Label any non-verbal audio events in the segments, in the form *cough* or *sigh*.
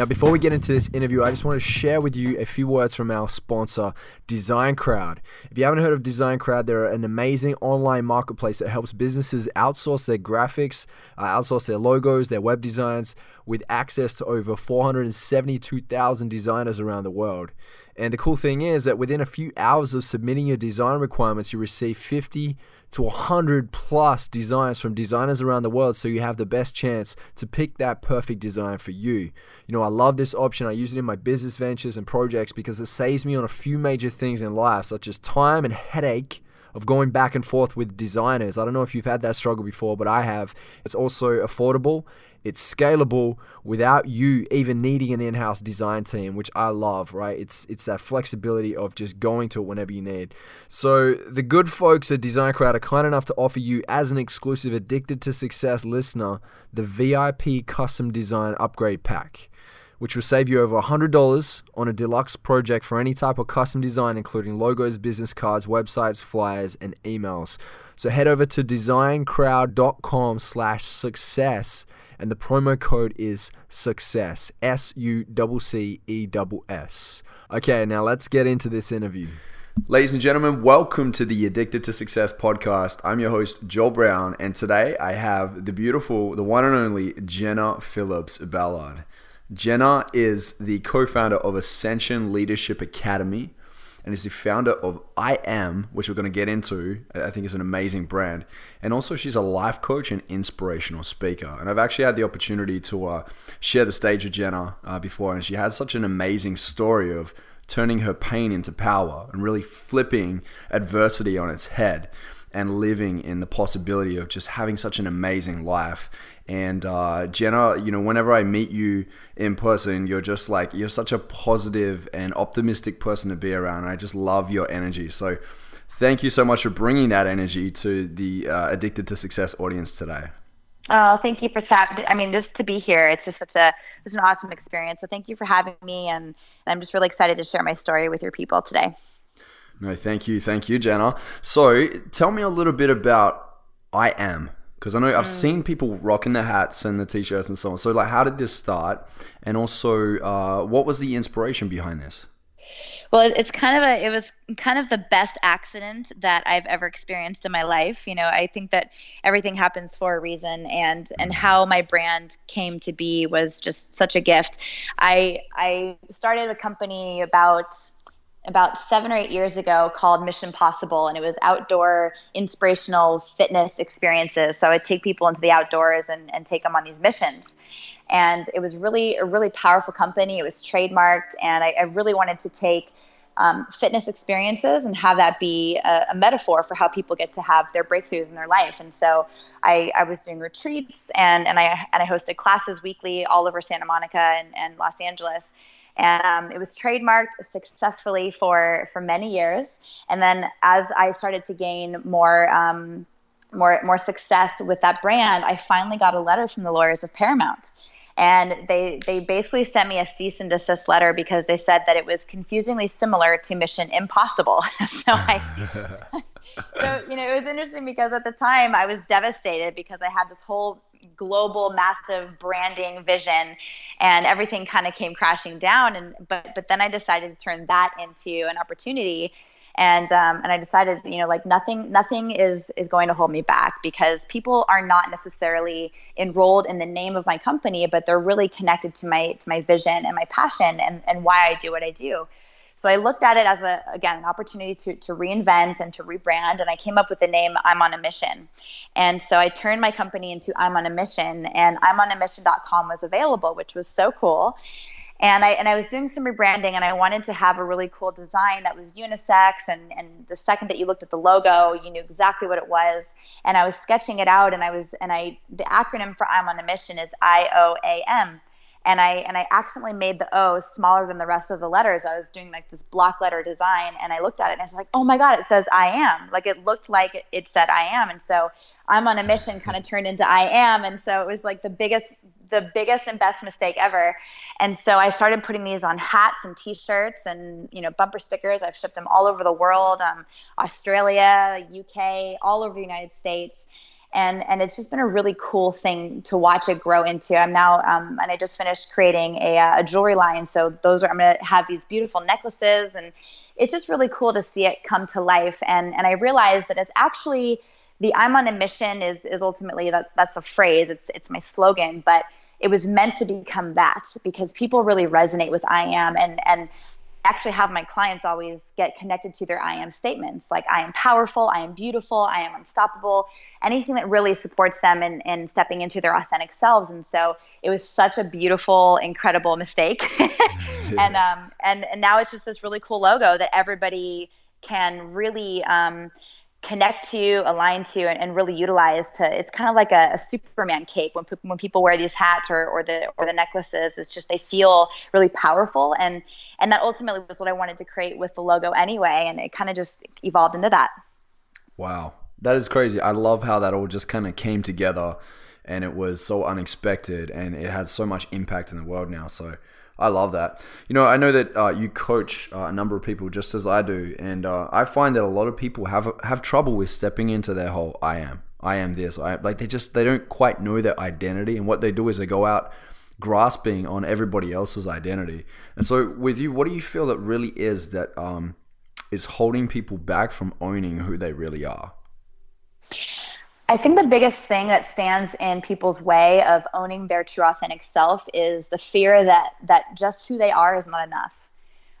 Now, before we get into this interview, I just want to share with you a few words from our sponsor, Design Crowd. If you haven't heard of Design Crowd, they're an amazing online marketplace that helps businesses outsource their graphics, uh, outsource their logos, their web designs, with access to over 472,000 designers around the world. And the cool thing is that within a few hours of submitting your design requirements, you receive 50 to 100 plus designs from designers around the world so you have the best chance to pick that perfect design for you. You know, I love this option. I use it in my business ventures and projects because it saves me on a few major things in life, such as time and headache of going back and forth with designers. I don't know if you've had that struggle before, but I have. It's also affordable it's scalable without you even needing an in-house design team, which I love, right? It's it's that flexibility of just going to it whenever you need. So the good folks at Design Crowd are kind enough to offer you as an exclusive Addicted to Success listener the VIP custom design upgrade pack which will save you over $100 on a deluxe project for any type of custom design, including logos, business cards, websites, flyers, and emails. So head over to designcrowd.com slash success and the promo code is success S U C C E S. Okay, now let's get into this interview. Ladies and gentlemen, welcome to the Addicted to Success podcast. I'm your host, Joel Brown, and today I have the beautiful, the one and only Jenna Phillips Ballard. Jenna is the co founder of Ascension Leadership Academy, and is the founder of I Am, which we're going to get into. I think is an amazing brand. And also, she's a life coach and inspirational speaker. And I've actually had the opportunity to uh, share the stage with Jenna uh, before, and she has such an amazing story of turning her pain into power and really flipping adversity on its head and living in the possibility of just having such an amazing life and uh, Jenna, you know, whenever I meet you in person, you're just like, you're such a positive and optimistic person to be around. I just love your energy. So thank you so much for bringing that energy to the uh, Addicted to Success audience today. Oh, thank you for that. I mean, just to be here, it's just such a it's an awesome experience. So thank you for having me, and I'm just really excited to share my story with your people today. No, thank you, thank you, Jenna. So tell me a little bit about I am. Because I know I've mm. seen people rocking the hats and the t-shirts and so on. So, like, how did this start? And also, uh, what was the inspiration behind this? Well, it's kind of a it was kind of the best accident that I've ever experienced in my life. You know, I think that everything happens for a reason and and mm. how my brand came to be was just such a gift. I I started a company about about seven or eight years ago called Mission Possible, and it was outdoor inspirational fitness experiences. So I would take people into the outdoors and, and take them on these missions. And it was really a really powerful company. It was trademarked, and I, I really wanted to take um, fitness experiences and have that be a, a, metaphor for how people get to have their breakthroughs in their life. And so I, I was doing retreats and, and I and I hosted classes weekly all over Santa Monica and, and Los Angeles and um, it was trademarked successfully for for many years. And then as I started to gain more um, more more success with that brand, I finally got a letter from the lawyers of Paramount. And they, they basically sent me a cease and desist letter because they said that it was confusingly similar to Mission Impossible. *laughs* so I, *laughs* *laughs* so you know, it was interesting because at the time I was devastated because I had this whole global massive branding vision and everything kind of came crashing down and but but then i decided to turn that into an opportunity and um, and I decided, you know, like nothing nothing is is going to hold me back because people are not necessarily enrolled in the name of my company, but they're really connected to my to my vision and my passion and and why I do what I do. So I looked at it as a again an opportunity to to reinvent and to rebrand, and I came up with the name I'm on a mission. And so I turned my company into I'm on a mission, and I'm on a mission.com was available, which was so cool. And I and I was doing some rebranding, and I wanted to have a really cool design that was unisex. And and the second that you looked at the logo, you knew exactly what it was. And I was sketching it out, and I was and I the acronym for I'm on a mission is I O A M and I and I accidentally made the O smaller than the rest of the letters. I was doing like this block letter design, and I looked at it and I was like, "Oh my god, it says I am!" Like it looked like it, said I am, and so I'm on a mission kind of turned into I am, and so it was like the biggest the biggest and best mistake ever. And so I started putting these on hats and T-shirts and you know bumper stickers. I've shipped them all over the world, um, Australia, UK, all over the United States and and it's just been a really cool thing to watch it grow into. I'm now um, and I just finished creating a, uh, a jewelry line, so those are I'm gonna have these beautiful necklaces, and it's just really cool to see it come to life. And and I realized that it's actually the I'm on a mission is is ultimately that that's a phrase. It's it's my slogan, but it was meant to become that because people really resonate with I am and and actually have my clients always get connected to their I am statements like I am powerful, I am beautiful, I am unstoppable, anything that really supports them in, in stepping into their authentic selves. And so it was such a beautiful, incredible mistake. *laughs* and, um, and, and now it's just this really cool logo that everybody can really um, connect to, align to, and, and, really utilize to. It's kind of like a, a Superman cape when when people wear these hats or, or the or the necklaces. It's just they feel really powerful, and and that ultimately was what I wanted to create with the logo anyway, and it kind of just evolved into that. Wow, that is crazy. I love how that all just kind of came together, and it was so unexpected, and it had so much impact in the world now. So I love that. You know, I know that uh, you coach uh, a number of people just as I do, and uh, I find that a lot of people have have trouble with stepping into their whole "I am, I am this." I like they just they don't quite know their identity, and what they do is they go out grasping on everybody else's identity. And so, with you, what do you feel that really is that um, is holding people back from owning who they really are? I think the biggest thing that stands in people's way of owning their true authentic self is the fear that that just who they are is not enough.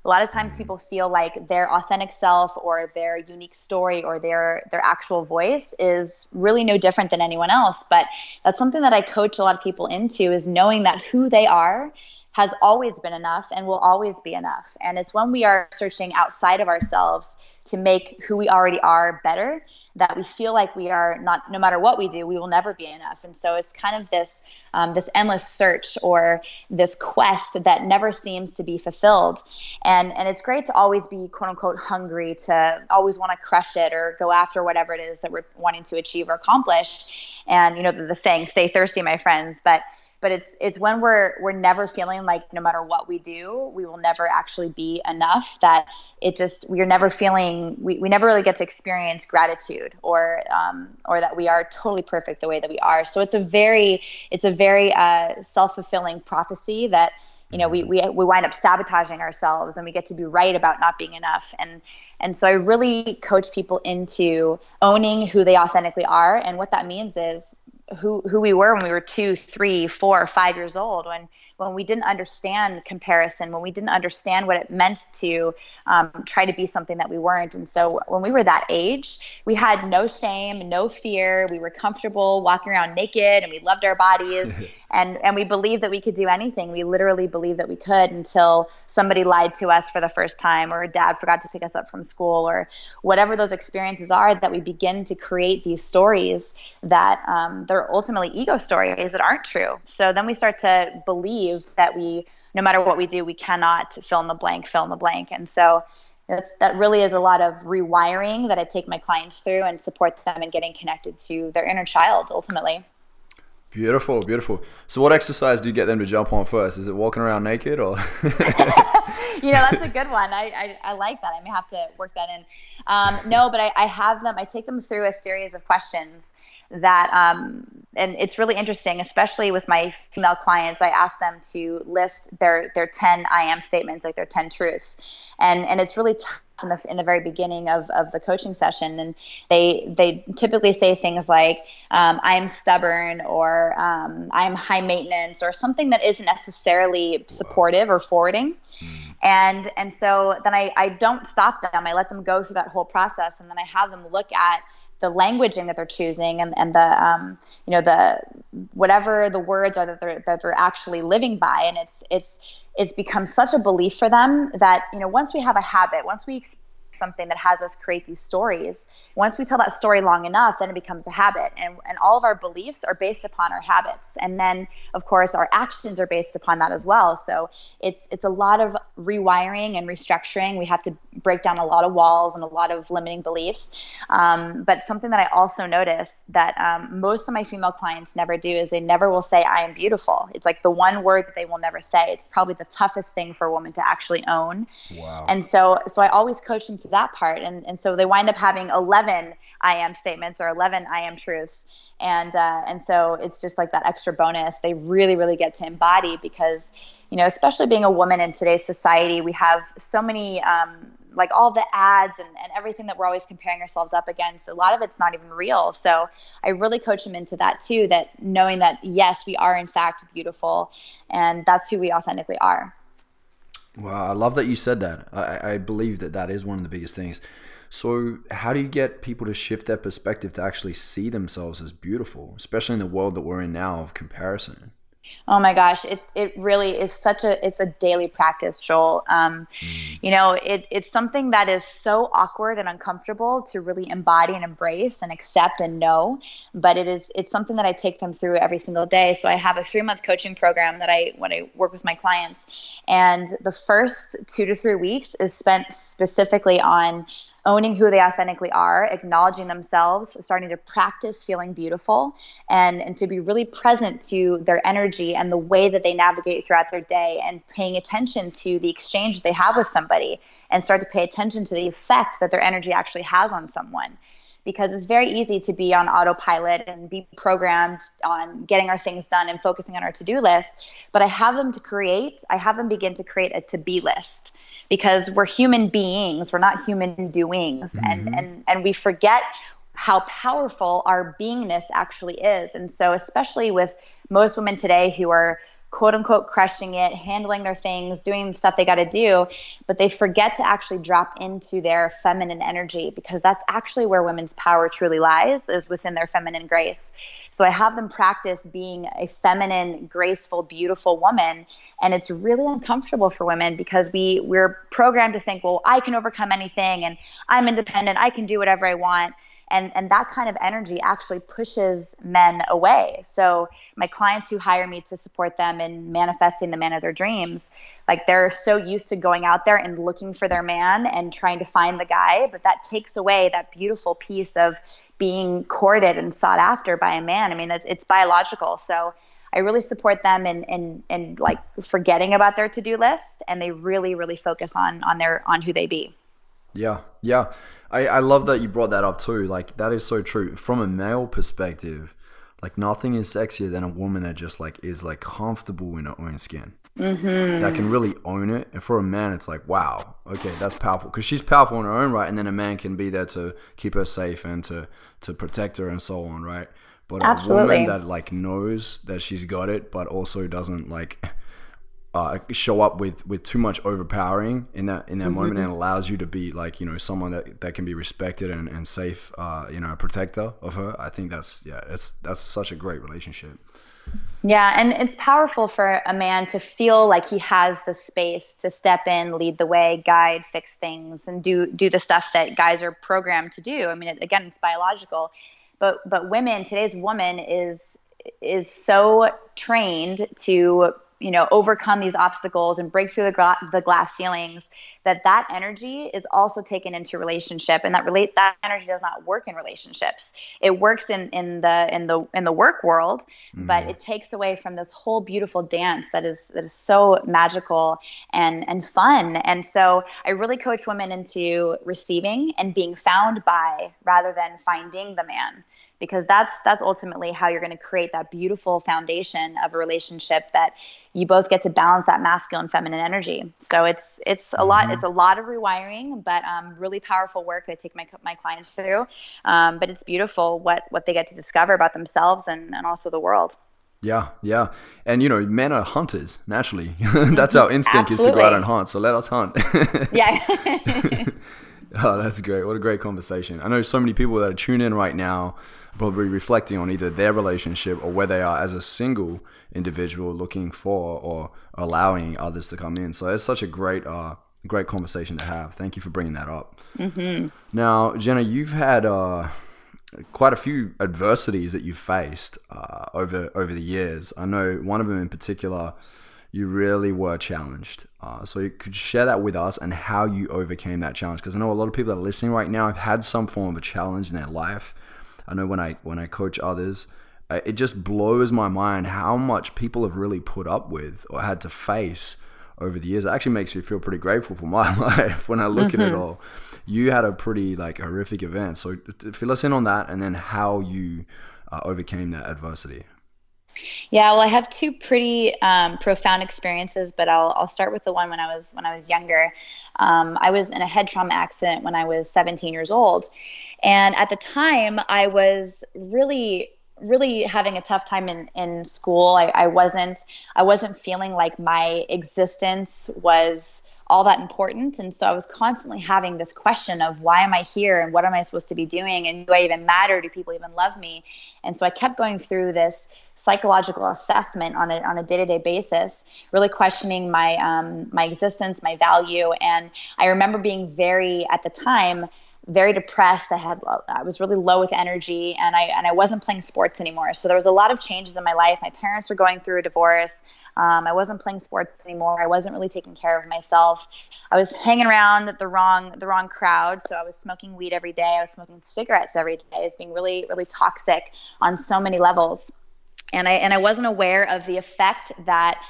A lot of times mm-hmm. people feel like their authentic self or their unique story or their their actual voice is really no different than anyone else, but that's something that I coach a lot of people into is knowing that who they are has always been enough and will always be enough. And it's when we are searching outside of ourselves to make who we already are better that we feel like we are not no matter what we do we will never be enough. And so it's kind of this um, this endless search or this quest that never seems to be fulfilled. And and it's great to always be quote unquote hungry to always want to crush it or go after whatever it is that we're wanting to achieve or accomplish. And you know the, the saying stay thirsty my friends but but it's it's when we're we're never feeling like no matter what we do we will never actually be enough that it just we're never feeling we, we never really get to experience gratitude or um, or that we are totally perfect the way that we are. So it's a very it's a very uh, self-fulfilling prophecy that you know we, we we wind up sabotaging ourselves and we get to be right about not being enough. And and so i really coach people into owning who they authentically are. And what that means is who who we were when we were two, three, four, five years old, when when we didn't understand comparison, when we didn't understand what it meant to um, try to be something that we weren't. And so when we were that age, we had no shame, no fear. We were comfortable walking around naked, and we loved our bodies, *laughs* and and we believed that we could do anything. We literally believed that we could until somebody lied to us for the first time, or dad forgot to pick us up from school, or whatever those experiences are. That we begin to create these stories that um, they're ultimately ego stories that aren't true. So then we start to believe that we, no matter what we do, we cannot fill in the blank, fill in the blank. And so that's, that really is a lot of rewiring that I take my clients through and support them in getting connected to their inner child ultimately. Beautiful, beautiful. So, what exercise do you get them to jump on first? Is it walking around naked, or? *laughs* *laughs* you know, that's a good one. I, I, I, like that. I may have to work that in. Um, no, but I, I have them. I take them through a series of questions that, um, and it's really interesting, especially with my female clients. I ask them to list their their ten I am statements, like their ten truths, and and it's really in the, in the very beginning of, of the coaching session and they they typically say things like um, i'm stubborn or um, i'm high maintenance or something that isn't necessarily supportive or forwarding hmm. and and so then I, I don't stop them i let them go through that whole process and then i have them look at the languaging that they're choosing and, and the um, you know the whatever the words are that they're that they're actually living by. And it's it's it's become such a belief for them that you know once we have a habit once we something that has us create these stories. Once we tell that story long enough, then it becomes a habit. And, and all of our beliefs are based upon our habits. And then, of course, our actions are based upon that as well. So it's, it's a lot of rewiring and restructuring. We have to break down a lot of walls and a lot of limiting beliefs. Um, but something that I also notice that um, most of my female clients never do is they never will say, I am beautiful. It's like the one word that they will never say. It's probably the toughest thing for a woman to actually own. Wow. And so, so I always coach them through that part. And, and so they wind up having 11 I am statements or 11 I am truths. And, uh, and so it's just like that extra bonus they really, really get to embody because, you know, especially being a woman in today's society, we have so many, um, like all the ads and, and everything that we're always comparing ourselves up against a lot of it's not even real so i really coach them into that too that knowing that yes we are in fact beautiful and that's who we authentically are well i love that you said that i, I believe that that is one of the biggest things so, how do you get people to shift their perspective to actually see themselves as beautiful, especially in the world that we're in now of comparison? Oh my gosh, it it really is such a it's a daily practice, Joel. Um, mm. You know, it it's something that is so awkward and uncomfortable to really embody and embrace and accept and know. But it is it's something that I take them through every single day. So I have a three month coaching program that I when I work with my clients, and the first two to three weeks is spent specifically on owning who they authentically are, acknowledging themselves, starting to practice feeling beautiful, and, and to be really present to their energy and the way that they navigate throughout their day, and paying attention to the exchange they have with somebody, and start to pay attention to the effect that their energy actually has on someone. Because it's very easy to be on autopilot and be programmed on getting our things done and focusing on our to do list. But I have them to create, I have them begin to create a to be list because we're human beings we're not human doings mm-hmm. and and and we forget how powerful our beingness actually is and so especially with most women today who are quote unquote crushing it, handling their things, doing the stuff they got to do, but they forget to actually drop into their feminine energy because that's actually where women's power truly lies is within their feminine grace. So I have them practice being a feminine, graceful, beautiful woman, and it's really uncomfortable for women because we we're programmed to think, well, I can overcome anything and I'm independent, I can do whatever I want and and that kind of energy actually pushes men away so my clients who hire me to support them in manifesting the man of their dreams like they're so used to going out there and looking for their man and trying to find the guy but that takes away that beautiful piece of being courted and sought after by a man i mean it's, it's biological so I really support them in, in, in like forgetting about their to-do list and they really, really focus on, on their, on who they be. Yeah. Yeah. I, I love that you brought that up too. Like that is so true. From a male perspective, like nothing is sexier than a woman that just like is like comfortable in her own skin. Mm-hmm. That can really own it. And for a man, it's like, wow, okay, that's powerful because she's powerful in her own right, and then a man can be there to keep her safe and to to protect her and so on, right? But Absolutely. a woman that like knows that she's got it, but also doesn't like *laughs* uh, show up with with too much overpowering in that in that mm-hmm. moment and allows you to be like you know someone that, that can be respected and, and safe uh, you know a protector of her. I think that's yeah it's that's such a great relationship. Yeah and it's powerful for a man to feel like he has the space to step in lead the way guide fix things and do do the stuff that guys are programmed to do. I mean it, again it's biological. But but women today's woman is is so trained to you know overcome these obstacles and break through the, gra- the glass ceilings that that energy is also taken into relationship and that relate that energy does not work in relationships it works in in the in the in the work world mm-hmm. but it takes away from this whole beautiful dance that is that is so magical and and fun and so i really coach women into receiving and being found by rather than finding the man because that's that's ultimately how you're going to create that beautiful foundation of a relationship that you both get to balance that masculine feminine energy so it's it's a mm-hmm. lot it's a lot of rewiring but um, really powerful work that I take my my clients through um, but it's beautiful what what they get to discover about themselves and, and also the world yeah, yeah. And you know, men are hunters naturally. *laughs* that's our instinct Absolutely. is to go out and hunt. So let us hunt. *laughs* yeah. *laughs* *laughs* oh, that's great. What a great conversation. I know so many people that are tuning in right now probably reflecting on either their relationship or where they are as a single individual looking for or allowing others to come in. So it's such a great uh, great conversation to have. Thank you for bringing that up. Mm-hmm. Now, Jenna, you've had uh, quite a few adversities that you've faced uh, over over the years. I know one of them in particular. You really were challenged. Uh, so you could share that with us and how you overcame that challenge. Because I know a lot of people that are listening right now have had some form of a challenge in their life. I know when I when I coach others, it just blows my mind how much people have really put up with or had to face over the years. It actually makes me feel pretty grateful for my *laughs* life when I look mm-hmm. at it mm-hmm. all. You had a pretty like horrific event, so fill us in on that, and then how you uh, overcame that adversity. Yeah, well, I have two pretty um, profound experiences, but I'll I'll start with the one when I was when I was younger. Um, I was in a head trauma accident when I was 17 years old, and at the time I was really really having a tough time in, in school. I, I wasn't I wasn't feeling like my existence was all that important. And so I was constantly having this question of why am I here and what am I supposed to be doing and do I even matter? Do people even love me? And so I kept going through this psychological assessment on a on a day to day basis, really questioning my um, my existence, my value. And I remember being very at the time very depressed. I had I was really low with energy, and I and I wasn't playing sports anymore. So there was a lot of changes in my life. My parents were going through a divorce. Um, I wasn't playing sports anymore. I wasn't really taking care of myself. I was hanging around the wrong the wrong crowd. So I was smoking weed every day. I was smoking cigarettes every day. I was being really really toxic on so many levels, and I and I wasn't aware of the effect that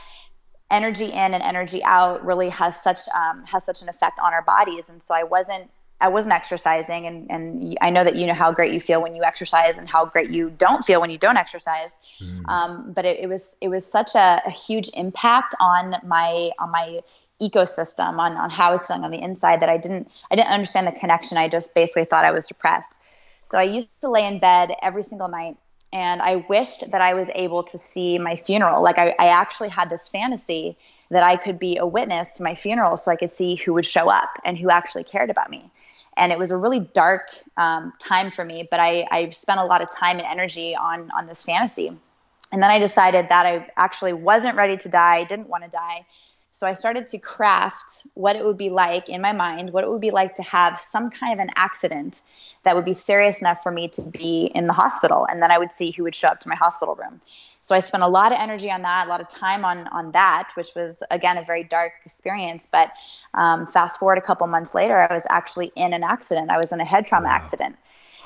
energy in and energy out really has such um, has such an effect on our bodies and so i wasn't I wasn't exercising, and, and I know that you know how great you feel when you exercise and how great you don't feel when you don't exercise. Mm. Um, but it, it, was it was such a, a, huge impact on my on my ecosystem on on how I was feeling on the inside that I didn't I didn't understand the connection. I just basically thought I was depressed. So I used to lay in bed every single night, and I wished that I was able to see my funeral. Like I, I actually had this fantasy that I could be a witness to my funeral so I could see who would show up and who actually cared about me and it was a really dark um, time for me. But I, I spent a lot of time and energy on on this fantasy, and then I decided that I actually wasn't ready to die, didn't want to die. So I started to craft what it would be like in my mind, what it would be like to have some kind of an accident that would be serious enough for me to be in the hospital, and then I would see who would show up to my hospital room. So I spent a lot of energy on that, a lot of time on on that, which was again a very dark experience. But um, fast forward a couple months later, I was actually in an accident. I was in a head trauma wow. accident.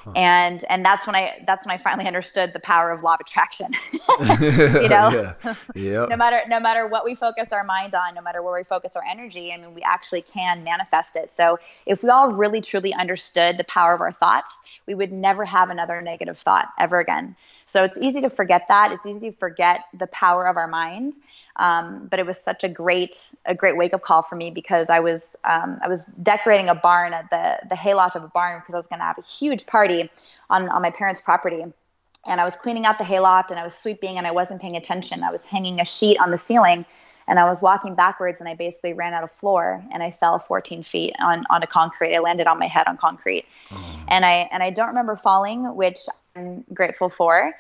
Huh. And and that's when I that's when I finally understood the power of law of attraction. *laughs* *laughs* you know, yeah. Yep. no matter no matter what we focus our mind on, no matter where we focus our energy, I mean, we actually can manifest it. So if we all really truly understood the power of our thoughts, we would never have another negative thought ever again. So it's easy to forget that. It's easy to forget the power of our mind. Um, but it was such a great a great wake up call for me because I was um, I was decorating a barn at the the hayloft of a barn because I was going to have a huge party on on my parents' property. And I was cleaning out the hayloft and I was sweeping and I wasn't paying attention. I was hanging a sheet on the ceiling and I was walking backwards and I basically ran out of floor and I fell 14 feet on onto concrete. I landed on my head on concrete, oh. and I and I don't remember falling, which I'm grateful for.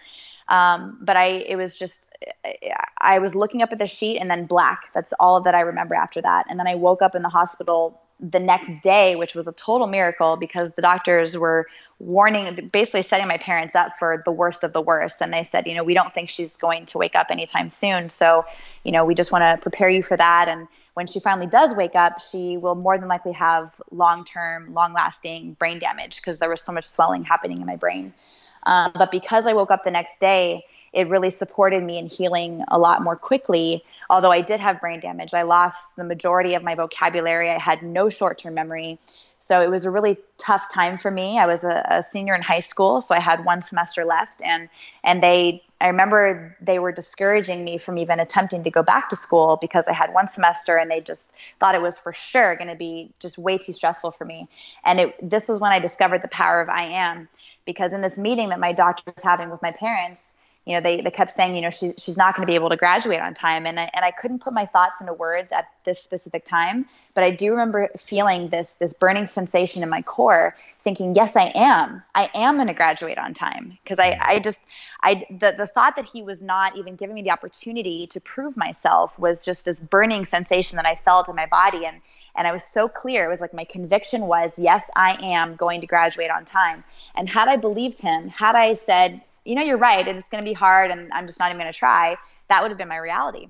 Um, but I it was just I was looking up at the sheet and then black. That's all that I remember after that. And then I woke up in the hospital the next day, which was a total miracle because the doctors were warning, basically setting my parents up for the worst of the worst. And they said, you know, we don't think she's going to wake up anytime soon. So, you know, we just want to prepare you for that. And when she finally does wake up, she will more than likely have long term, long lasting brain damage because there was so much swelling happening in my brain. Um, but because I woke up the next day, it really supported me in healing a lot more quickly. Although I did have brain damage, I lost the majority of my vocabulary. I had no short term memory. So it was a really tough time for me. I was a, a, senior in high school, so I had one semester left, and and they I remember they were discouraging me from even attempting to go back to school because I had one semester, and they just thought it was for sure going to be just way too stressful for me. And it this was when I discovered the power of I am, because in this meeting that my doctor was having with my parents, you know, they, they kept saying, you know, she's, she's not going to be able to graduate on time. And I, and I couldn't put my thoughts into words at this specific time, but I do remember feeling this, this burning sensation in my core thinking, yes, I am, I am going to graduate on time. Cause I, I just, I, the, the thought that he was not even giving me the opportunity to prove myself was just this burning sensation that I felt in my body. And, and I was so clear. It was like my conviction was, yes, I am going to graduate on time. And had I believed him, had I said, you know, you're right, it's going to be hard and I'm just not even going to try, that would have been my reality.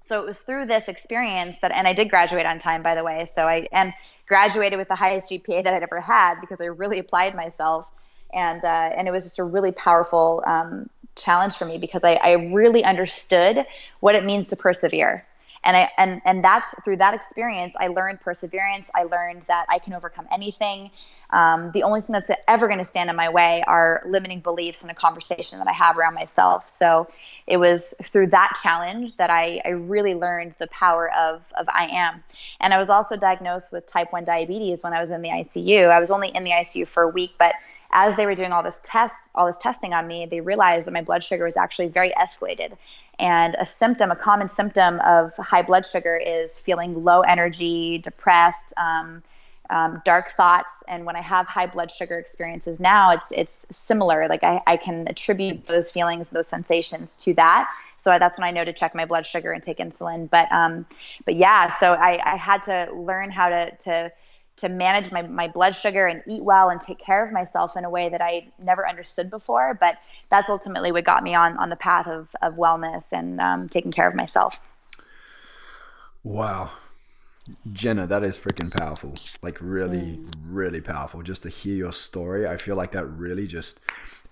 So it was through this experience that, and I did graduate on time, by the way. So I, and graduated with the highest GPA that I'd ever had because I really applied myself. And, uh, and it was just a really powerful um, challenge for me because I, I really understood what it means to persevere and I and and that's through that experience I learned perseverance. I learned that I can overcome anything. Um, the only thing that's ever going to stand in my way are limiting beliefs and a conversation that I have around myself. So it was through that challenge that I I really learned the power of of I am. And I was also diagnosed with type one diabetes when I was in the ICU. I was only in the ICU for a week, but as they were doing all this test, all this testing on me, they realized that my blood sugar was actually very escalated. And a symptom, a common symptom of high blood sugar is feeling low energy, depressed, um, um, dark thoughts. And when I have high blood sugar experiences now, it's it's similar. Like I, I can attribute those feelings, those sensations to that. So that's when I know to check my blood sugar and take insulin. But um, but yeah, so I, I had to learn how to to to manage my, my blood sugar and eat well and take care of myself in a way that I never understood before. But that's ultimately what got me on, on the path of, of wellness and um, taking care of myself. Wow. Jenna, that is freaking powerful. Like really, mm. really powerful. Just to hear your story, I feel like that really just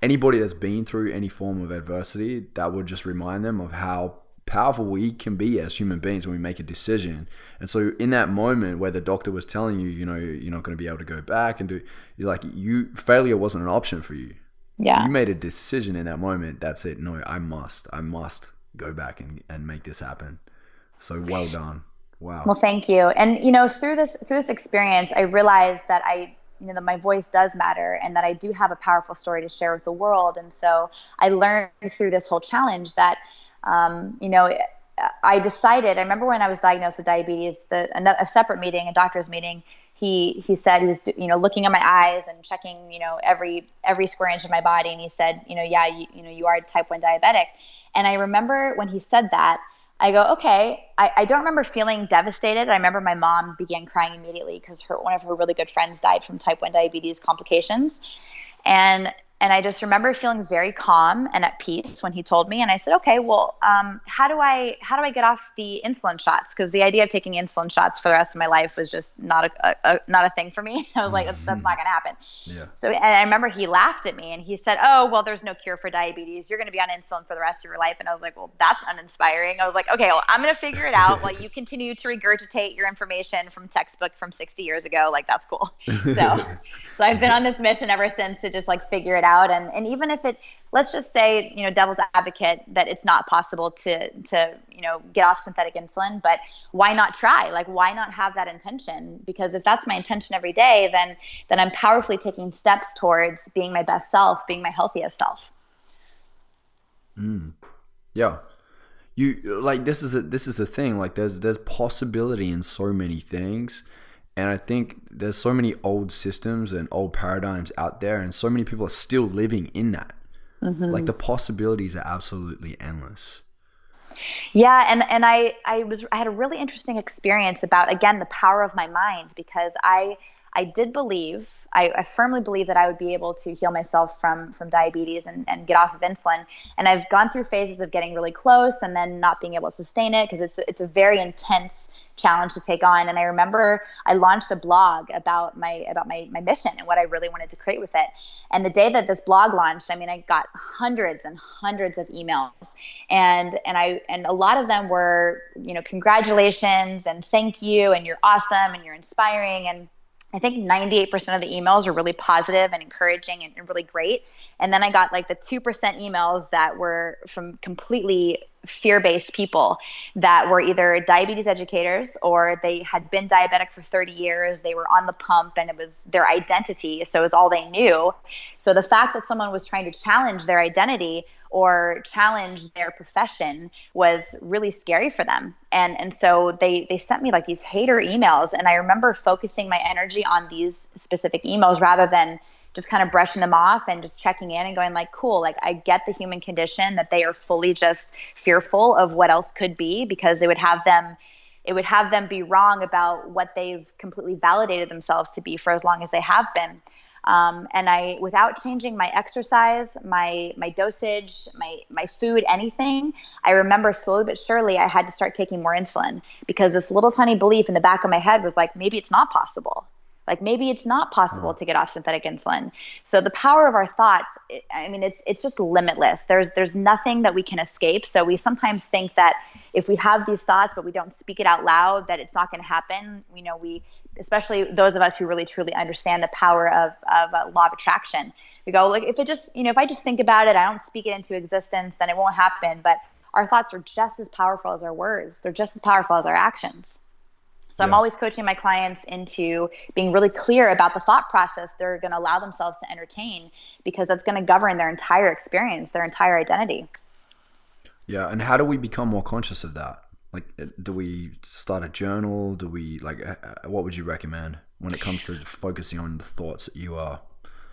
anybody that's been through any form of adversity, that would just remind them of how powerful we can be as human beings when we make a decision. And so in that moment where the doctor was telling you, you know, you're not going to be able to go back and do, you're like, you failure wasn't an option for you. Yeah. You made a decision in that moment. That's it. No, I must, I must go back and, and make this happen. So well done. Wow. Well, thank you. And you know, through this through this experience, I realized that I you know that my voice does matter and that I do have a powerful story to share with the world. And so I learned through this whole challenge that um, you know, I decided. I remember when I was diagnosed with diabetes, the a, a separate meeting, a doctor's meeting. He he said he was you know looking at my eyes and checking you know every every square inch of my body, and he said you know yeah you, you know you are type one diabetic. And I remember when he said that, I go, okay. I, I, don't remember feeling devastated. I remember my mom began crying immediately because her one of her really good friends died from type 1 diabetes complications. And and I just remember feeling very calm and at peace when he told me. And I said, "Okay, well, um, how do I how do I get off the insulin shots? Because the idea of taking insulin shots for the rest of my life was just not a, a, a not a thing for me. *laughs* I was like, that's, not going to happen. Yeah. So and I remember he laughed at me and he said, "Oh, well, there's no cure for diabetes. You're going to be on insulin for the rest of your life." And I was like, "Well, that's uninspiring." I was like, "Okay, well, I'm going to figure it out while you continue to regurgitate your information from textbook from 60 years ago. Like that's cool." *laughs* So, so I've been *laughs* on this mission ever since to just like figure it out. And and even if it let's just say you know devil's advocate that it's not possible to to you know get off synthetic insulin but why not try? Like why not have that intention? Because if that's my intention every day then then i'm powerfully taking steps towards being my best self being my healthiest self. Mm. yeah. You like this is a, this is the thing. Like there's there's possibility in so many things and I think there's so many old systems and old paradigms out there, and so many people are still living in that. Mm-hmm. Like the possibilities are absolutely endless. Yeah, and and I I was I had a really interesting experience about again the power of my mind because I I did believe I, I, firmly believe that I would be able to heal myself from from diabetes and, and get off of insulin. And I've gone through phases of getting really close and then not being able to sustain it because it's it's a very intense challenge to take on. And I remember I launched a blog about my about my my mission and what I really wanted to create with it. And the day that this blog launched, I mean, I got hundreds and hundreds of emails, and and I and a lot of them were you know congratulations and thank you and you're awesome and you're inspiring and I think 98% of the emails were really positive and encouraging and, and really great. And then I got like the 2% emails that were from completely fear based people that were either diabetes educators or they had been diabetic for 30 years, they were on the pump, and it was their identity. So it was all they knew. So the fact that someone was trying to challenge their identity or challenge their profession was really scary for them. And and so they they sent me like these hater emails and I remember focusing my energy on these specific emails rather than just kind of brushing them off and just checking in and going like cool like i get the human condition that they are fully just fearful of what else could be because they would have them it would have them be wrong about what they've completely validated themselves to be for as long as they have been um, and I, without changing my exercise, my my dosage, my my food, anything, I remember slowly but surely I had to start taking more insulin because this little tiny belief in the back of my head was like, maybe it's not possible. Like maybe it's not possible to get off synthetic insulin. So the power of our thoughts, I mean, it's it's just limitless. There's there's nothing that we can escape. So we sometimes think that if we have these thoughts but we don't speak it out loud, that it's not going to happen. You know, we especially those of us who really truly understand the power of of uh, law of attraction. We go like if it just you know if I just think about it, I don't speak it into existence, then it won't happen. But our thoughts are just as powerful as our words. They're just as powerful as our actions. So yeah. I'm always coaching my clients into being really clear about the thought process they're going to allow themselves to entertain because that's going to govern their entire experience, their entire identity. Yeah, and how do we become more conscious of that? Like, uh, do we start a journal? Do we like? Uh, uh, what would you recommend when it comes to focusing on the thoughts that you are?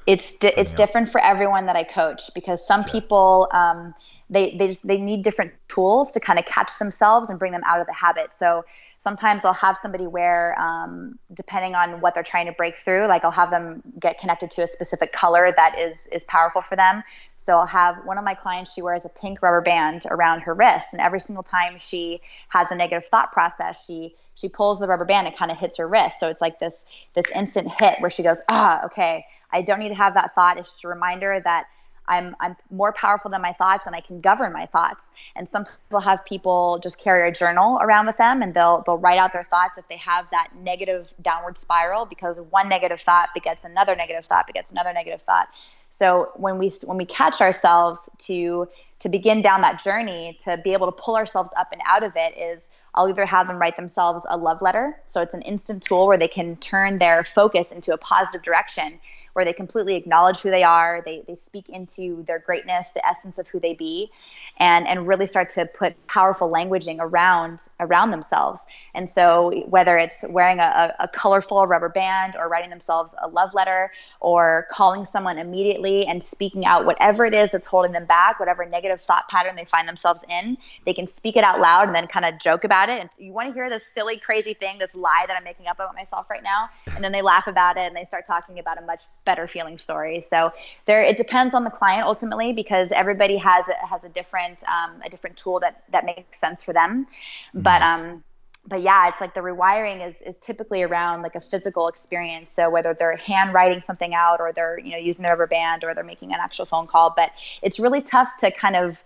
It's di- it's different for everyone that I coach because some people um, they they just they need different tools to kind of catch themselves and bring them out of the habit. So sometimes I'll have somebody wear, um, depending on what they're trying to break through, like I'll have them get connected to a specific color that is is powerful for them. So I'll have one of my clients, she wears a pink rubber band around her wrist, and every single time she has a negative thought process, she she pulls the rubber band, it kind of hits her wrist. So it's like this this instant hit where she goes, ah, okay, I don't need to have that thought. It's just a reminder that I'm I'm more powerful than my thoughts and I can govern my thoughts. And sometimes I'll have people just carry a journal around with them and they'll they'll write out their thoughts if they have that negative downward spiral because one negative thought begets another negative thought begets another negative thought. So when we when we catch ourselves to to begin down that journey to be able to pull ourselves up and out of it is I'll either have them write themselves a love letter. So it's an instant tool where they can turn their focus into a positive direction, where they completely acknowledge who they are, they, they speak into their greatness, the essence of who they be, and, and really start to put powerful languaging around around themselves. And so whether it's wearing a, a colorful rubber band or writing themselves a love letter or calling someone immediately and speaking out whatever it is that's holding them back, whatever negative thought pattern they find themselves in, they can speak it out loud and then kind of joke about it. And you want to hear this silly, crazy thing, this lie that I'm making up about myself right now. And then they laugh about it and they start talking about a much better feeling story. So there, it depends on the client ultimately because everybody has a, has a different um, a different tool that that makes sense for them. Mm-hmm. But um, but yeah, it's like the rewiring is is typically around like a physical experience. So whether they're handwriting something out or they're you know using the rubber band or they're making an actual phone call, but it's really tough to kind of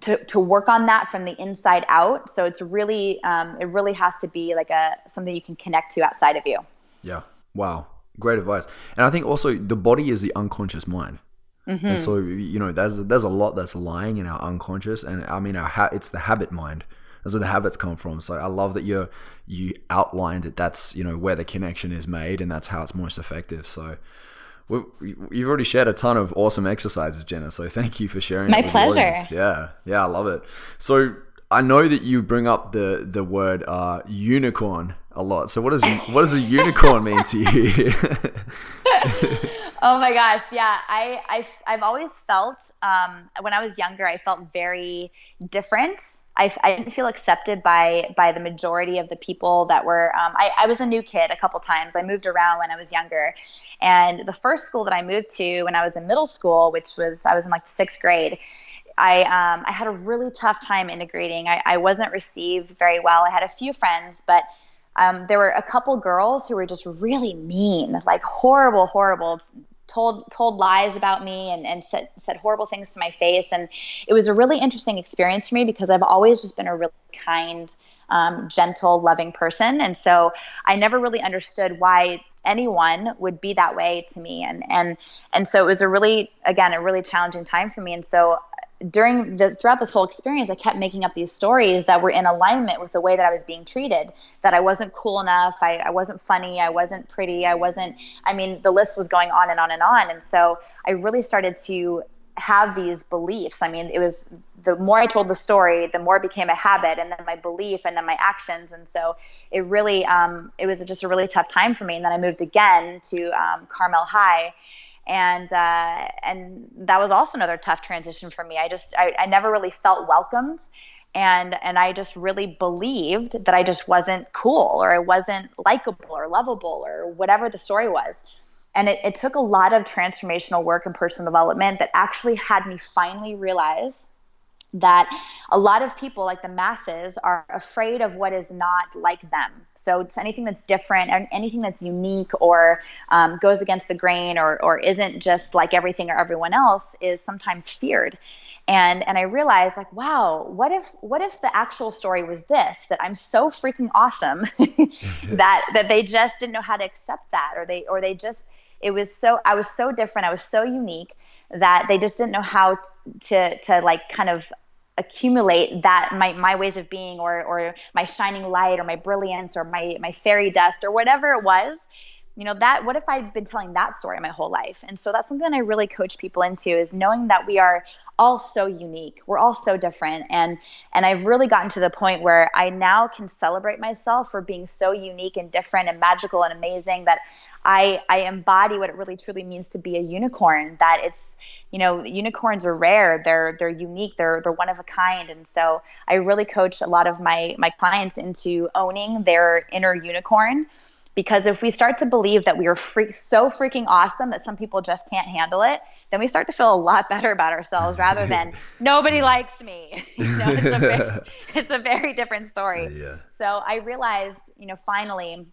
to, to work on that from the inside out. So it's really um, it really has to be like a something you can connect to outside of you. Yeah. Wow. Great advice. And I think also the body is the unconscious mind. Mm-hmm. And so you know there's there's a lot that's lying in our unconscious, and I mean our ha- it's the habit mind. That's where the habits come from. So I love that you you outlined that that's you know where the connection is made, and that's how it's most effective. So you've already shared a ton of awesome exercises, Jenna. So thank you for sharing. My pleasure. Yeah, yeah, I love it. So I know that you bring up the the word uh, unicorn a lot. So what does what does a unicorn mean to you? *laughs* oh my gosh, yeah. I I've, I've always felt um, when I was younger, I felt very different. I, I didn't feel accepted by by the majority of the people that were. Um, I, I was a new kid a couple times. I moved around when I was younger, and the first school that I moved to when I was in middle school, which was I was in like the sixth grade. I um, I had a really tough time integrating. I, I wasn't received very well. I had a few friends, but um, there were a couple girls who were just really mean, like horrible, horrible, told told lies about me and, and said said horrible things to my face. And it was a really interesting experience for me because I've always just been a really kind, um, gentle, loving person. And so I never really understood why anyone would be that way to me and and and so it was a really again a really challenging time for me and so during the throughout this whole experience, I kept making up these stories that were in alignment with the way that I was being treated. That I wasn't cool enough, I, I wasn't funny, I wasn't pretty, I wasn't. I mean, the list was going on and on and on. And so I really started to have these beliefs. I mean, it was the more I told the story, the more it became a habit, and then my belief, and then my actions. And so it really, um, it was just a really tough time for me. And then I moved again to um, Carmel High and uh, and that was also another tough transition for me. I just I, I never really felt welcomed, and and I just really believed that I just wasn't cool or I wasn't likable or lovable or whatever the story was. And it, it took a lot of transformational work and personal development that actually had me finally realize that a lot of people, like the masses, are afraid of what is not like them. So it's anything that's different and anything that's unique or um, goes against the grain or, or isn't just like everything or everyone else is sometimes feared. And, and I realized like, wow, what if what if the actual story was this that I'm so freaking awesome *laughs* *laughs* that that they just didn't know how to accept that or they or they just it was so I was so different I was so unique that they just didn't know how to to like kind of accumulate that my my ways of being or or my shining light or my brilliance or my my fairy dust or whatever it was. You know that what if i'd been telling that story my whole life? And so that's something i really coach people into is knowing that we are all so unique. We're all so different. And and i've really gotten to the point where i now can celebrate myself for being so unique and different and magical and amazing that i i embody what it really truly means to be a unicorn that it's you know unicorns are rare. They're they're unique. They're they're one of a kind. And so i really coach a lot of my my clients into owning their inner unicorn because if we start to believe that we are freak, so freaking awesome that some people just can't handle it, then we start to feel a lot better about ourselves *laughs* rather than nobody likes me. *laughs* you know, it's, a very, *laughs* it's a very different story. Yeah. So I realized, you know, finally,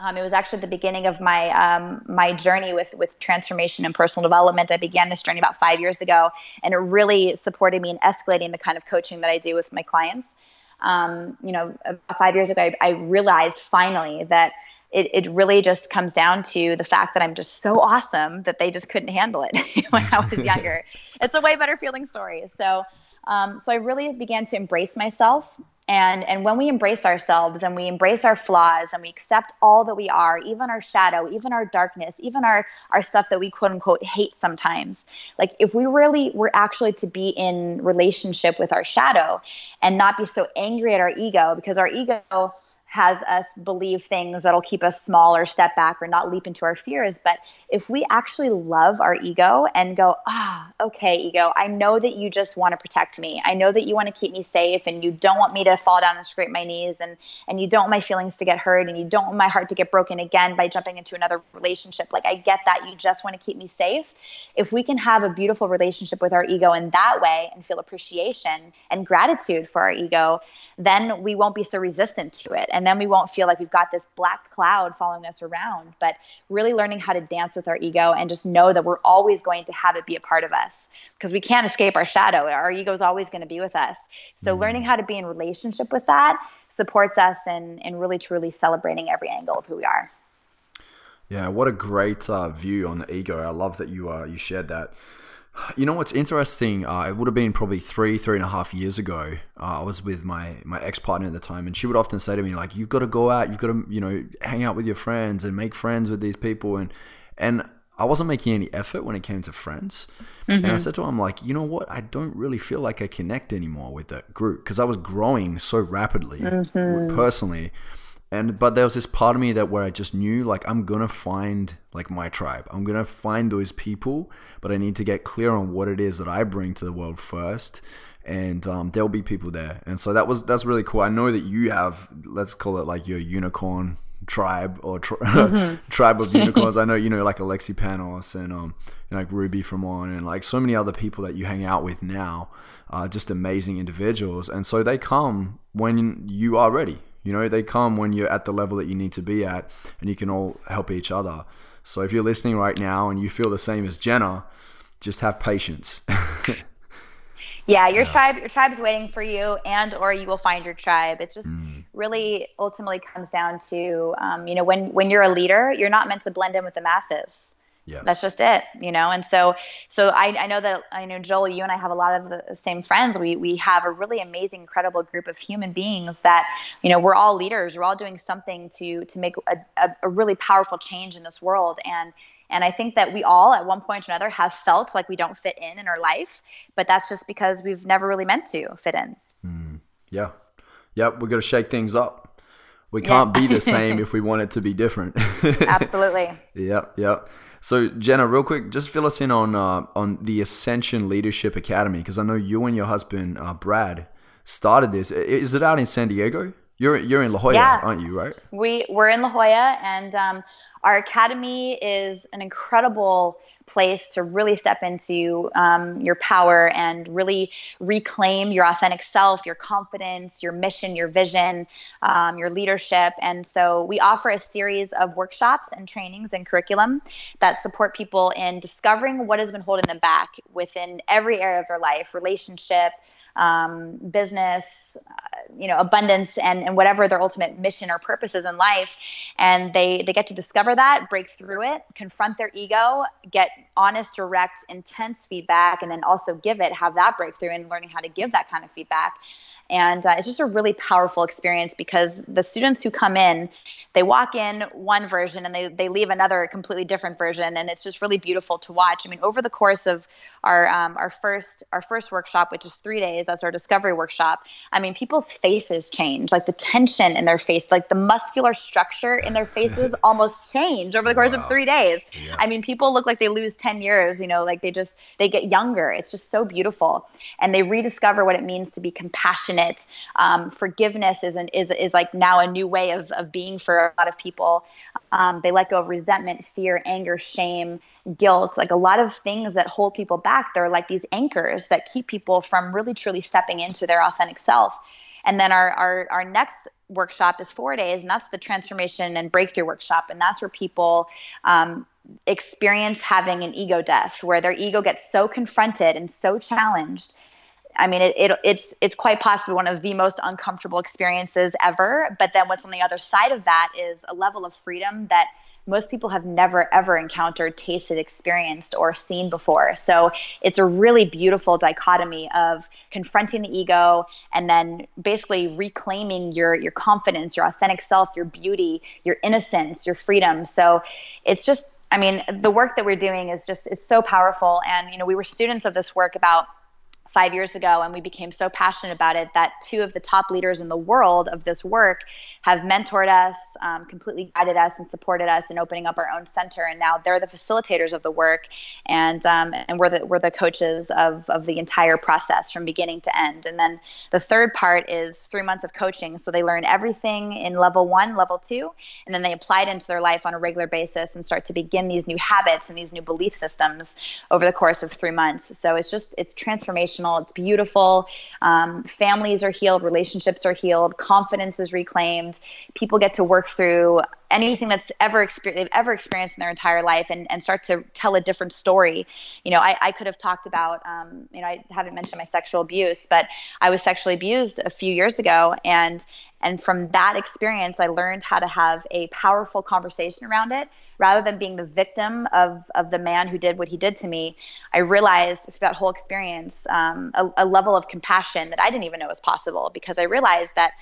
um, it was actually the beginning of my um, my journey with with transformation and personal development. I began this journey about five years ago, and it really supported me in escalating the kind of coaching that I do with my clients. Um, you know, five years ago, I, I realized finally that it, it really just comes down to the fact that I'm just so awesome that they just couldn't handle it *laughs* when I was *laughs* younger. it's a way better feeling story. So, um, so I really began to embrace myself. And, and when we embrace ourselves and we embrace our flaws and we accept all that we are, even our shadow, even our darkness, even our, our stuff that we quote unquote hate sometimes, like if we really were actually to be in relationship with our shadow and not be so angry at our ego, because our ego has us believe things that'll keep us small or step back or not leap into our fears. But if we actually love our ego and go, ah, oh, okay, ego, I know that you just want to protect me. I know that you want to keep me safe and you don't want me to fall down and scrape my knees and and you don't want my feelings to get hurt and you don't want my heart to get broken again by jumping into another relationship. Like I get that you just want to keep me safe. If we can have a beautiful relationship with our ego in that way and feel appreciation and gratitude for our ego, then we won't be so resistant to it. And then we won't feel like we've got this black cloud following us around. But really learning how to dance with our ego and just know that we're always going to have it be a part of us because we can't escape our shadow. Our ego is always going to be with us. So mm-hmm. learning how to be in relationship with that supports us in, in really truly celebrating every angle of who we are. Yeah, what a great uh, view on the ego. I love that you uh, you shared that. You know what's interesting? Uh, it would have been probably three, three and a half years ago. Uh, I was with my my ex partner at the time, and she would often say to me like, "You've got to go out. You've got to you know hang out with your friends and make friends with these people." And and I wasn't making any effort when it came to friends. Mm-hmm. And I mm-hmm. said to him, like, you know what? I don't really feel like I connect anymore with that group because I was growing so rapidly mm-hmm. personally and but there was this part of me that where I just knew like I'm gonna find like my tribe. I'm gonna find those people, but I need to get clear on what it is that I bring to the world first. And um, there'll be people there, and so that was that's really cool. I know that you have let's call it like your unicorn tribe or tri- *laughs* mm-hmm. tribe of *laughs* unicorns. I know you know like Alexi Panos and um know, like Ruby Fremon and like so many other people that you hang out with now, are just amazing individuals. And so they come when you are ready. You know, they come when you're at the level that you need to be at and you can all help each other. So if you're listening right now and you feel the same as Jenna, just have patience. *laughs* yeah, your yeah. tribe your tribe's waiting for you and or you will find your tribe. It just mm. really ultimately comes down to um, you know, when when you're a leader, you're not meant to blend in with the masses Yeah. That's just it, you know? And so, so I, I know that, I know Joel, you and I have a lot of the same friends. We, we have a really amazing, incredible group of human beings that, you know, we're all leaders. We're all doing something to, to make a, a, a really powerful change in this world. And, and I think that we all at one point or another have felt like we don't fit in in our life, but that's just because we've never really meant to fit in. Mm, yeah. Yep. We're going to shake things up. We can't yeah. be the *laughs* same if we want it to be different. *laughs* Absolutely. Yep. Yep. So Jenna, real quick, just fill us in on uh, on the Ascension Leadership Academy because I know you and your husband uh, Brad started this. Is it out in San Diego? You're you're in La Jolla, yeah. aren't you? Right? We we're in La Jolla, and um, our academy is an incredible place to really step into um, your power and really reclaim your authentic self, your confidence, your mission, your vision, um, your leadership. And so we offer a series of workshops and trainings and curriculum that support people in discovering what has been holding them back within every area of their life relationship, um, business, uh, you know, abundance, and, and whatever their ultimate mission or purpose is in life. And they, they get to discover that, break through it, confront their ego, get honest, direct, intense feedback, and then also give it, have that breakthrough and learning how to give that kind of feedback. And uh, it's just a really powerful experience because the students who come in, they walk in one version and they, they leave another completely different version. And it's just really beautiful to watch. I mean, over the course of our, um, our first, our first workshop, which is three days, that's our discovery workshop. I mean, people's faces change, like the tension in their face, like the muscular structure in their faces *laughs* almost change over the course wow. of three days. Yeah. I mean, people look like they lose 10 years, you know, like they just, they get younger. It's just so beautiful. And they rediscover what it means to be compassionate. Um, forgiveness is, an, is, is like now a new way of, of being for a lot of people. Um, they let go of resentment, fear, anger, shame, guilt, like a lot of things that hold people back. They're like these anchors that keep people from really truly stepping into their authentic self. And then our, our, our next workshop is four days, and that's the transformation and breakthrough workshop. And that's where people um, experience having an ego death, where their ego gets so confronted and so challenged I mean, it, it, it's it's quite possibly one of the most uncomfortable experiences ever. But then what's on the other side of that is a level of freedom that most people have never ever encountered, tasted, experienced, or seen before. So it's a really beautiful dichotomy of confronting the ego and then basically reclaiming your your confidence, your authentic self, your beauty, your innocence, your freedom. So it's just I mean, the work that we're doing is just it's so powerful. And you know, we were students of this work about five years ago, and we became so passionate about it that two of the top leaders in the world of this work have mentored us, um, completely guided us, and supported us in opening up our own center. And now they're the facilitators of the work, and um, and we're the we're the coaches of of the entire process from beginning to end. And then the third part is three months of coaching, so they learn everything in level one, level two, and then they apply it into their life on a regular basis and start to begin these new habits and these new belief systems over the course of three months. So it's just it's transformational it's beautiful. Um, families are healed, relationships are healed, confidence is reclaimed. People get to work through anything that's ever exper- they've ever experienced in their entire life and, and start to tell a different story. You know, I, I could have talked about, um, you know, I haven't mentioned my sexual abuse, but I was sexually abused a few years ago. And and from that experience, I learned how to have a powerful conversation around it rather than being the victim of, of the man who did what he did to me. I realized through that whole experience um, a, a level of compassion that I didn't even know was possible because I realized that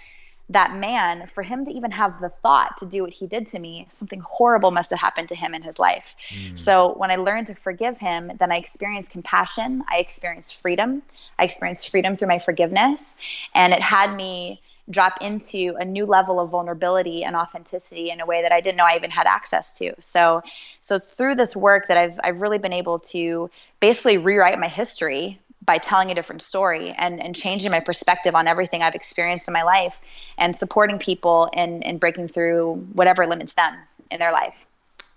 that man, for him to even have the thought to do what he did to me, something horrible must have happened to him in his life. Mm. So when I learned to forgive him, then I experienced compassion. I experienced freedom. I experienced freedom through my forgiveness. And it had me drop into a new level of vulnerability and authenticity in a way that I didn't know I even had access to. So so it's through this work that I've I've really been able to basically rewrite my history by telling a different story and, and changing my perspective on everything I've experienced in my life and supporting people and, and breaking through whatever limits them in their life.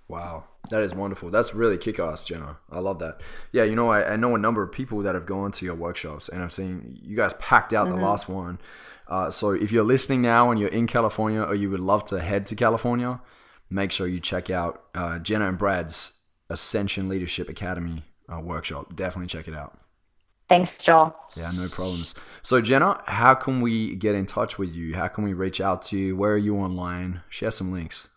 Wow. That is wonderful. That's really kick ass, Jenna. I love that. Yeah, you know, I, I, know a number of people that have gone to your workshops and I've seen you guys packed out mm-hmm. the last one. Uh, so if you're listening now and you're in California or you would love to head to California, make sure you check out uh, Jenna and Brad's Ascension Leadership Academy uh, workshop. Definitely check it out. Thanks, Joel. Yeah, no problems. So, Jenna, how can we get in touch with you? How can we reach out to you? Where are you online? Share some links.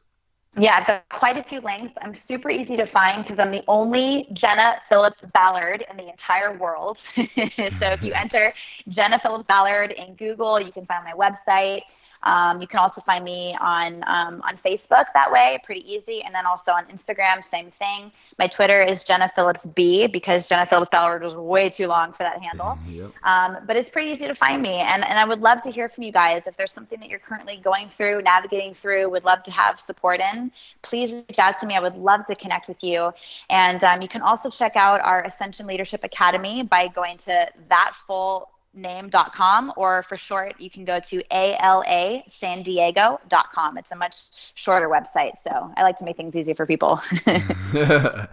Yeah, I've got quite a few links. I'm super easy to find because I'm the only Jenna Phillips Ballard in the entire world. *laughs* so if you *laughs* enter Jenna Phillips Ballard in Google, you can find my website. Um, you can also find me on um, on Facebook that way, pretty easy, and then also on Instagram, same thing. My Twitter is Jenna Phillips B because Jenna Phillips Ballard was way too long for that handle. Yep. Um, but it's pretty easy to find me, and and I would love to hear from you guys if there's something that you're currently going through, navigating through. Would love to have support in. Please reach out to me. I would love to connect with you, and um, you can also check out our Ascension Leadership Academy by going to that full name.com or for short you can go to alasandiego.com it's a much shorter website so i like to make things easy for people. *laughs* *laughs*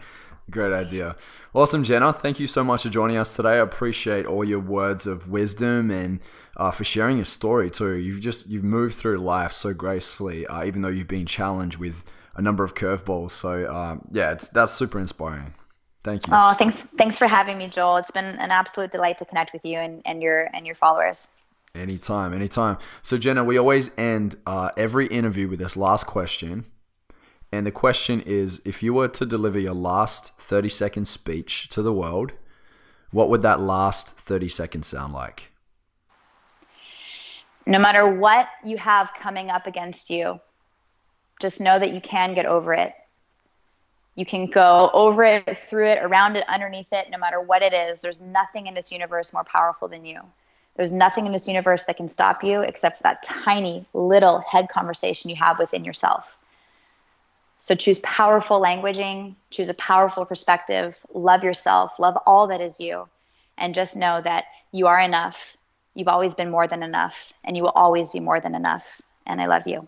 Great idea. Awesome jenna. Thank you so much for joining us today. I appreciate all your words of wisdom and uh, for sharing your story too. You've just you've moved through life so gracefully uh, even though you've been challenged with a number of curveballs. So um, yeah it's that's super inspiring Thank you. Oh, thanks. Thanks for having me, Joel. It's been an absolute delight to connect with you and, and your and your followers. Anytime, anytime. So Jenna, we always end uh, every interview with this last question. And the question is if you were to deliver your last 30 second speech to the world, what would that last 30 seconds sound like? No matter what you have coming up against you, just know that you can get over it. You can go over it, through it, around it, underneath it, no matter what it is. There's nothing in this universe more powerful than you. There's nothing in this universe that can stop you except that tiny little head conversation you have within yourself. So choose powerful languaging, choose a powerful perspective, love yourself, love all that is you, and just know that you are enough. You've always been more than enough, and you will always be more than enough. And I love you.